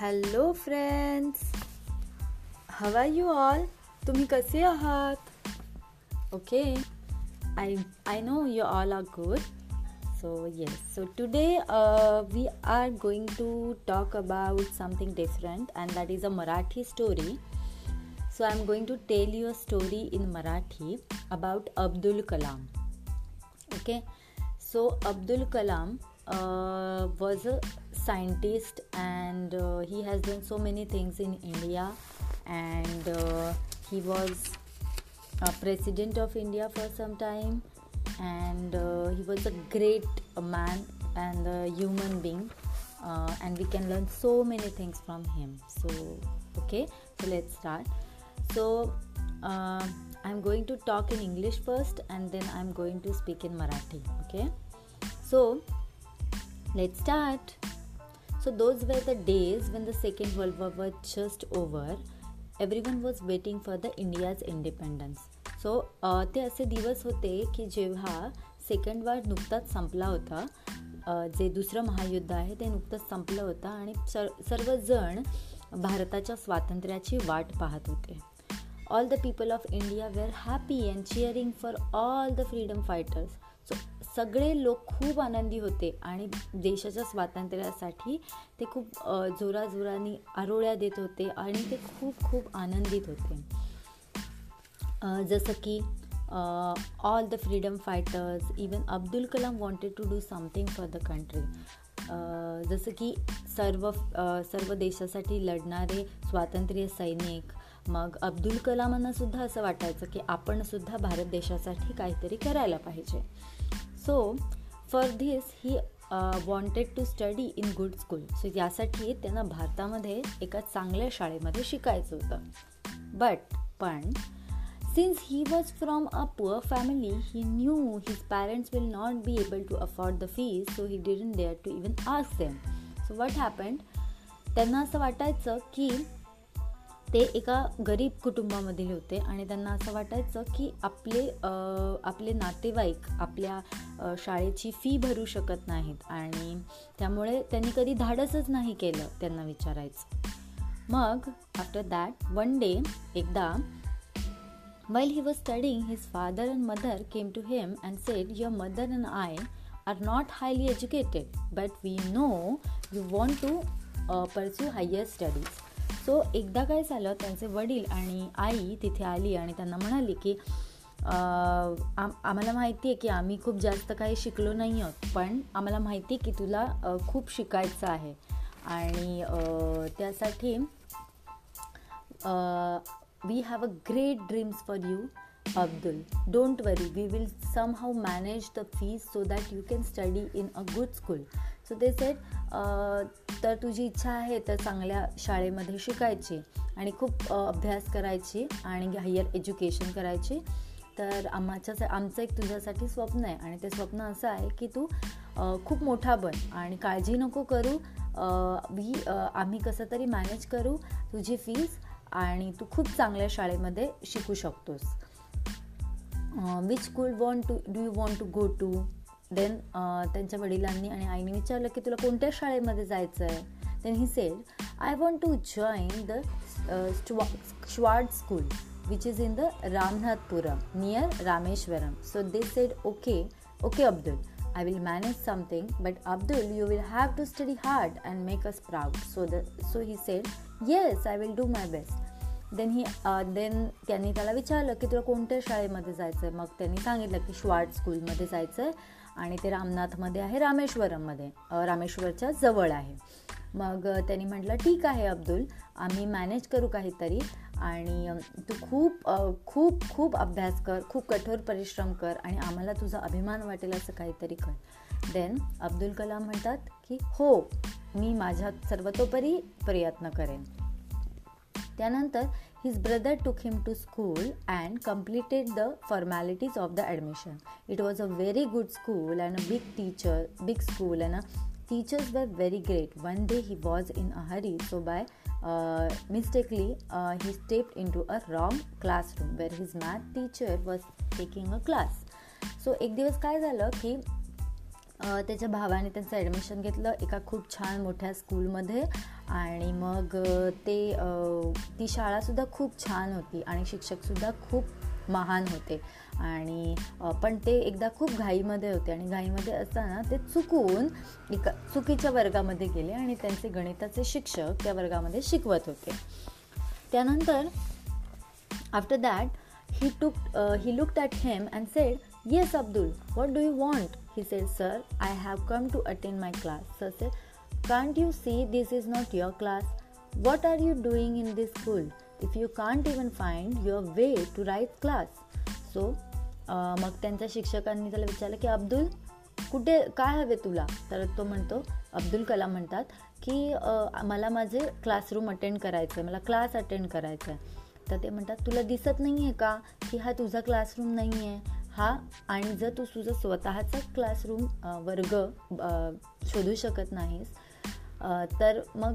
Hello friends how are you all तुम्ही कसे आहात okay I I know you all are good so yes so today we are going to talk about something different and that is a Marathi story so I am going to tell you a story in Marathi about Abdul Kalam okay. So abdul kalam uh, was a scientist and uh, he has done so many things in India. And uh, he was a president of India for some time. And uh, he was a great man and a human being. Uh, and we can learn so many things from him. So okay so let's start. So uh, i'm going to talk in english first and then i'm going to speak in marathi okay? So let's start so those were the days when the second world war was just over. Every was waiting for the India's independence so ते असे दिवस होते की जेव्हा second war नुकताच संपला होता जे दुसरं महायुद्ध आहे ते नुकतंच संपलं होतं आणि सर सर्वजण भारताच्या स्वातंत्र्याची वाट पाहत होते. All the people of India were happy and cheering for all the freedom fighters so सगळे लोक खूप आनंदी होते आणि देशाच्या स्वातंत्र्यासाठी ते खूप जोराजोराने आरोळ्या देत होते आणि ते खूप खूप आनंदित होते. जसं की all the freedom fighters even Abdul Kalam wanted to do something for the country जसं की सर्व सर्व देशासाठी लढणारे स्वातंत्र्य सैनिक मग अब्दुल कलामांना सुद्धा असं वाटायचं की आपण सुद्धा भारत देशासाठी काहीतरी करायला पाहिजे. So for this he wanted to study in good school so यासाठी त्यांना भारतामध्ये एका चांगल्या शाळेमध्ये शिकायचं होतं. बट पण since he was from a poor family he knew his parents will not be able to afford the fees so he didn't dare to even ask them so what happened त्यांना असं वाटायचं की ते एका गरीब कुटुंबामधील होते आणि त्यांना असं वाटायचं की आपले आपले नातेवाईक आपल्या शाळेची फी भरू शकत नाहीत आणि त्यामुळे त्यांनी कधी धाडसच नाही केलं त्यांना विचारायचं. मग आफ्टर दॅट वन डे एकदा well he was studying his father and mother came to him and said your mother and I are not highly educated but we know you want to pursue higher studies so एकदा काय झालं त्यांचे वडील आणि आई तिथे आली आणि त्यांना म्हणाली की आम आम्हाला माहिती आहे की आम्ही खूप जास्त काही शिकलो नाही आहोत पण आम्हाला माहिती आहे की तुला खूप शिकायचं आहे. आणि त्यासाठी we have a great dreams for you Abdul don't worry we will somehow manage the fees so that you can study in a good school so ते सेट तर तुझी इच्छा आहे तर चांगल्या शाळेमध्ये शिकायची आणि खूप अभ्यास करायची आणि हायर एज्युकेशन करायची. तर आम्हाच्या आमचं एक तुझ्यासाठी स्वप्न आहे आणि ते स्वप्न असं आहे की तू खूप मोठा बन आणि काळजी नको करू. वी आम्ही कसं तरी मॅनेज करू तुझी फीज आणि तू खूप चांगल्या शाळेमध्ये शिकू शकतोस. Which school want to do you want to go to then त्यांच्या वडिलांनी आणि आईने विचारलं की तुला कोणत्या शाळेमध्ये जायचं आहे then he said I want to join the Schwartz school which is in the Ramanathapuram near Rameswaram so they said okay okay Abdul I will manage something but Abdul you will have to study hard and make us proud so the so he said yes I will do my best then he then त्यांनी त्याला विचारलं की तुला कोणत्या शाळेमध्ये जायचं आहे मग त्यांनी सांगितलं की श्वार्ड स्कूलमध्ये जायचं आहे आणि ते रामनाथमध्ये आहे रामेश्वरममध्ये रामेश्वरच्या जवळ आहे. मग त्यांनी म्हटलं ठीक आहे अब्दुल आम्ही मॅनेज करू काहीतरी आणि तू खूप खूप खूप अभ्यास कर खूप कठोर परिश्रम कर आणि आम्हाला तुझा अभिमान वाटेल असं काहीतरी कर. देन अब्दुल कलाम म्हणतात की हो मी माझ्या सर्वतोपरी प्रयत्न करेन. त्यानंतर His brother took him to school and completed the formalities of the admission it was a very good school and a big teacher big school and a teachers were very great. One day he was in a hurry, so by uh, mistakenly uh, he stepped into a wrong classroom where his math teacher was taking a class. So एक दिवस काय झालं की त्याच्या भावाने त्यांचं admission घेतलं एका खूप छान मोठ्या स्कूलमध्ये आणि मग ते ती शाळासुद्धा खूप छान होती आणि शिक्षकसुद्धा खूप महान होते. आणि पण ते एकदा खूप घाईमध्ये होते आणि घाईमध्ये असताना ते चुकून एका चुकीच्या वर्गामध्ये गेले आणि त्यांचे गणिताचे शिक्षक त्या वर्गामध्ये शिकवत होते. त्यानंतर after that he took he look that him and said yes Abdul what do you want he said sir I have come to attend my class sir said can't you see this is not your class what are you doing in this school if you can't even find your way to right class so मग त्यांच्या शिक्षकांनी त्याला विचारलं की अब्दुल कुठे काय हवे तुला? तर तो म्हणतो अब्दुल कलाम म्हणतात की मला माझे क्लासरूम अटेंड करायचं आहे मला क्लास अटेंड करायचं आहे तर ते म्हणतात तुला दिसत नाही आहे का की हा तुझा क्लासरूम नाही आहे हा आणि जर तू तुझं स्वतःचा क्लासरूम वर्ग शोधू शकत नाहीस तर मग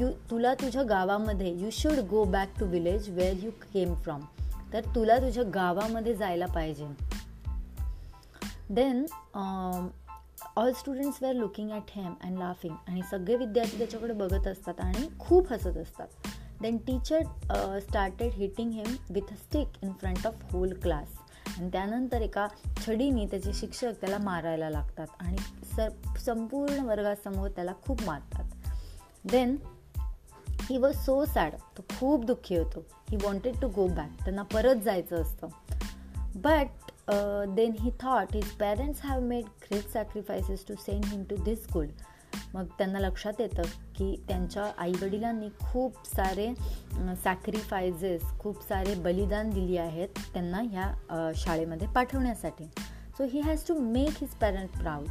यू तुला तुझ्या गावामध्ये you should go back to village where you came from तर तुला तुझ्या गावामध्ये जायला पाहिजे. Then all students were looking at him and laughing आणि सगळे विद्यार्थी त्याच्याकडे बघत असतात आणि खूप हसत असतात. Then teacher started hitting him with a stick in front of whole class आणि त्यानंतर एका छडीने त्याचे शिक्षक त्याला मारायला लागतात आणि सर संपूर्ण वर्गासमोर त्याला खूप मारतात. Then he was so sad तो खूप दुःखी होतो. He wanted to go back त्यांना परत जायचं असतं. But then he thought his parents have made great sacrifices to send him to this school मग त्यांना लक्षात येतं की त्यांच्या आईवडिलांनी खूप सारे सॅक्रिफायजेस खूप सारे बलिदान दिली आहेत त्यांना ह्या शाळेमध्ये पाठवण्यासाठी. So he has to make his parent proud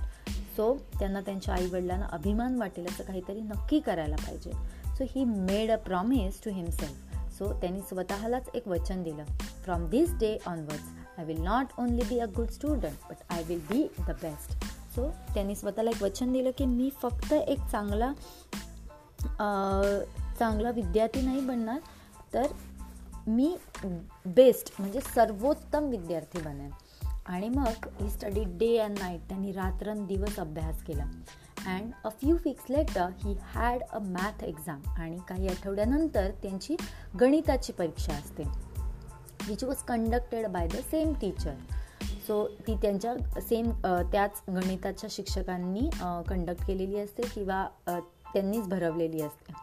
so त्यांना त्यांच्या आईवडिलांना अभिमान वाटेल असं काहीतरी नक्की करायला पाहिजे. So he made a promise to himself so त्यांनी स्वतःलाच एक वचन दिलं. From this day onwards I will not only be a good student but I will be the best so त्यांनी स्वतःला एक वचन दिलं की मी फक्त एक चांगला चांगला विद्यार्थी नाही बनणार तर मी बेस्ट म्हणजे सर्वोत्तम विद्यार्थी बनेन. आणि मग he study day and night त्यांनी रात्रंदिवस अभ्यास केला. And a few weeks later he had a math exam आणि काही आठवड्यानंतर त्यांची गणिताची परीक्षा असते which was conducted by the same teacher so ती त्यांच्या सेम त्याच गणिताच्या शिक्षकांनी कंडक्ट केलेली असते किंवा त्यांनीच भरवलेली असते.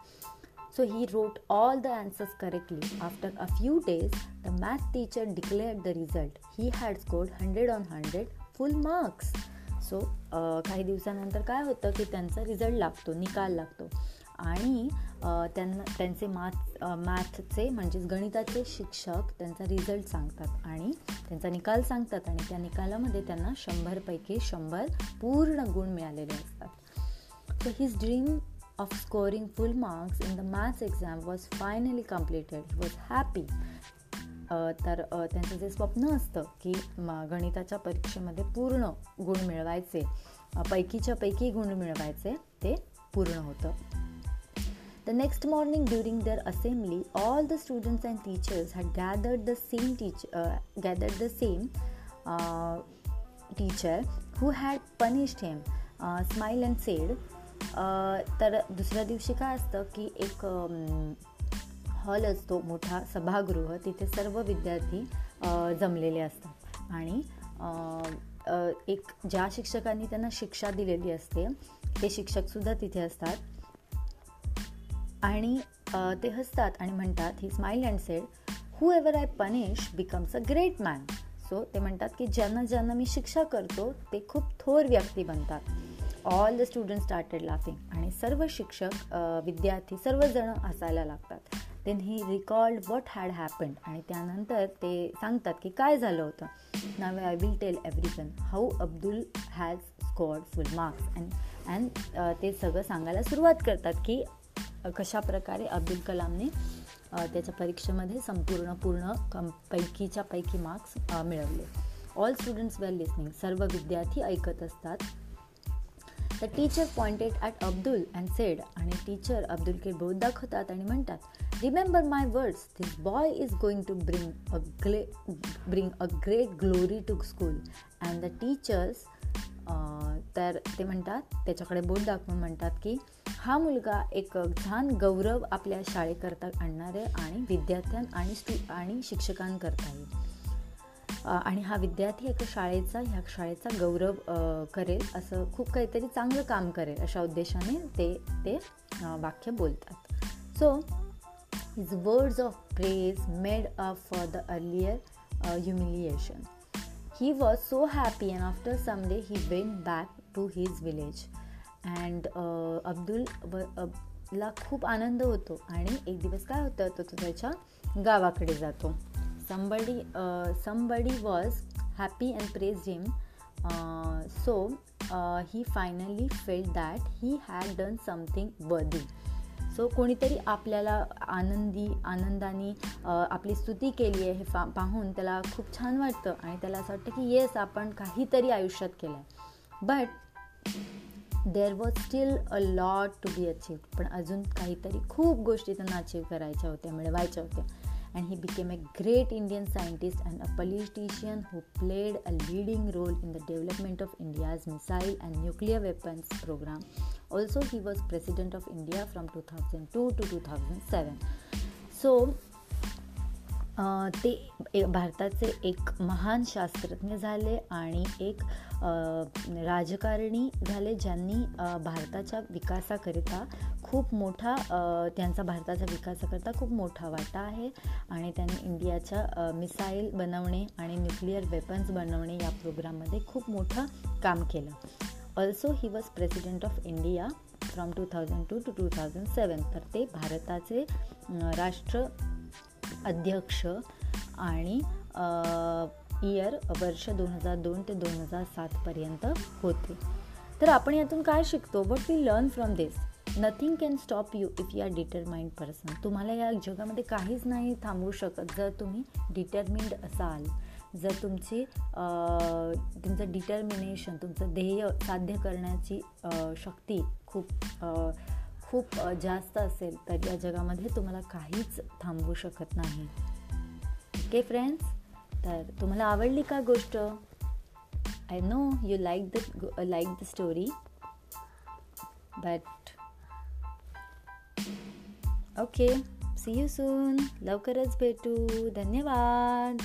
So he rote all the answers correctly after a few days the math teacher declared the result he had scored hundred on hundred full marks so काही दिवसानंतर काय होतं की त्यांचा रिझल्ट लागतो निकाल लागतो. आणि त्यांना त्यांचे मॅथ मॅथचे म्हणजेच गणिताचे शिक्षक त्यांचा रिझल्ट सांगतात आणि त्यांचा निकाल सांगतात आणि त्या निकालामध्ये त्यांना शंभरपैकी शंभर पूर्ण गुण मिळालेले असतात. So his dream of scoring full marks in the maths exam was finally completed was happy तर त्यांचं जे स्वप्न असतं की गणिताच्या परीक्षेमध्ये पूर्ण गुण मिळवायचे पैकीच्या पैकी गुण मिळवायचे ते पूर्ण होतं. The next morning during their assembly, all the students and teachers had gathered the same teacher, uh, gathered the same uh, teacher who had punished him. Uh, smile and said, तर दुसऱ्या दिवशी काय असतं की एक हॉल असतो मोठा सभागृह तिथे सर्व विद्यार्थी जमलेले असतात आणि एक ज्या शिक्षकांनी त्यांना शिक्षा दिलेली असते ते शिक्षकसुद्धा तिथे असतात आणि ते हसतात आणि म्हणतात he smile and said whoever I punish becomes a great man so ते म्हणतात की ज्यांना ज्यांना मी शिक्षा करतो ते खूप थोर व्यक्ती बनतात. All the student started laughing आणि सर्व शिक्षक विद्यार्थी सर्वजण हसायला लागतात. Then he recalled what had happened आणि त्यानंतर ते सांगतात की काय झालं होतं. Now I will tell everyone how Abdul has scored full marks and and ते सगळं सांगायला सुरुवात करतात की कशा प्रकारे अब्दुल कलामने त्याच्या परीक्षेमध्ये संपूर्ण पूर्ण कम पैकीच्या पैकी मार्क्स मिळवले. ऑल स्टुडंट्स वेल लिस्निंग सर्व विद्यार्थी ऐकत असतात. The teacher pointed at Abdul and said आणि टीचर अब्दुल बोध दाखवतात आणि म्हणतात remember my words this boy is going to bring a ग्ले bring a great glory to school and the teachers तर ते म्हणतात त्याच्याकडे बोट दाखवून म्हणतात की हा मुलगा एक छान गौरव आपल्या शाळेकरता आणणार आहे आणि विद्यार्थ्यां आणि स्टू आणि शिक्षकांकरता येईल. आणि हा विद्यार्थी एका शाळेचा ह्या शाळेचा गौरव करेल असं खूप काहीतरी चांगलं काम करेल अशा उद्देशाने ते ते वाक्य बोलतात. So his words of praise made up for the earlier humiliation he was so happy and आफ्टर some day, he went back to his village. And Abdul ला खूप आनंद होतो आणि एक दिवस काय होतं तो त्याच्या गावाकडे जातो somebody somebody was happy and praise him so he finally feel that he had done something बदी सो कोणीतरी आपल्याला आनंदी आनंदाने आपली स्तुती केली आहे हे फा पाहून त्याला खूप छान वाटतं आणि त्याला असं वाटतं की येस आपण काहीतरी आयुष्यात केलं आहे but there was still a lot to be achieve पण अजून काहीतरी खूप गोष्टी त्यांना अचीव करायच्या होत्या मिळवायच्या होत्या. And he became a great Indian scientist and a politician who played a leading role in the development of India's missile and nuclear weapons program. Also, he was president of India from 2002 to 2007. So, ते भारताचे एक महान शास्त्रज्ञ झाले आणि एक राजकारणी झाले ज्यांनी भारताच्या विकासाकरिता खूप मोठा त्यांचा भारताच्या विकासाकरता खूप मोठा वाटा आहे आणि त्यांनी इंडियाच्या मिसाईल बनवणे आणि न्यूक्लिअर वेपन्स बनवणे या प्रोग्राममध्ये खूप मोठं काम केलं. Also he was president of India from two thousand two to two thousand seven तर ते भारताचे राष्ट्र अध्यक्ष आणि इयर वर्ष दोन हजार दोन ते दोन हजार सातपर्यंत होते. तर आपण यातून काय शिकतो? But we learn from this nothing can stop you if you are determined person तुम्हाला या जगामध्ये काहीच नाही थांबवू शकत जर तुम्ही डिटर्मिंड असाल. जर तुमची तुमचं डिटर्मिनेशन तुमचं ध्येय साध्य करण्याची शक्ती खूप खूप जास्त असेल तर या जगामध्ये तुम्हाला काहीच थांबवू शकत नाही. ओके फ्रेंड्स तर तुम्हाला आवडली का गोष्ट? I know you like the like the story but okay see you soon लवकरच भेटू. धन्यवाद.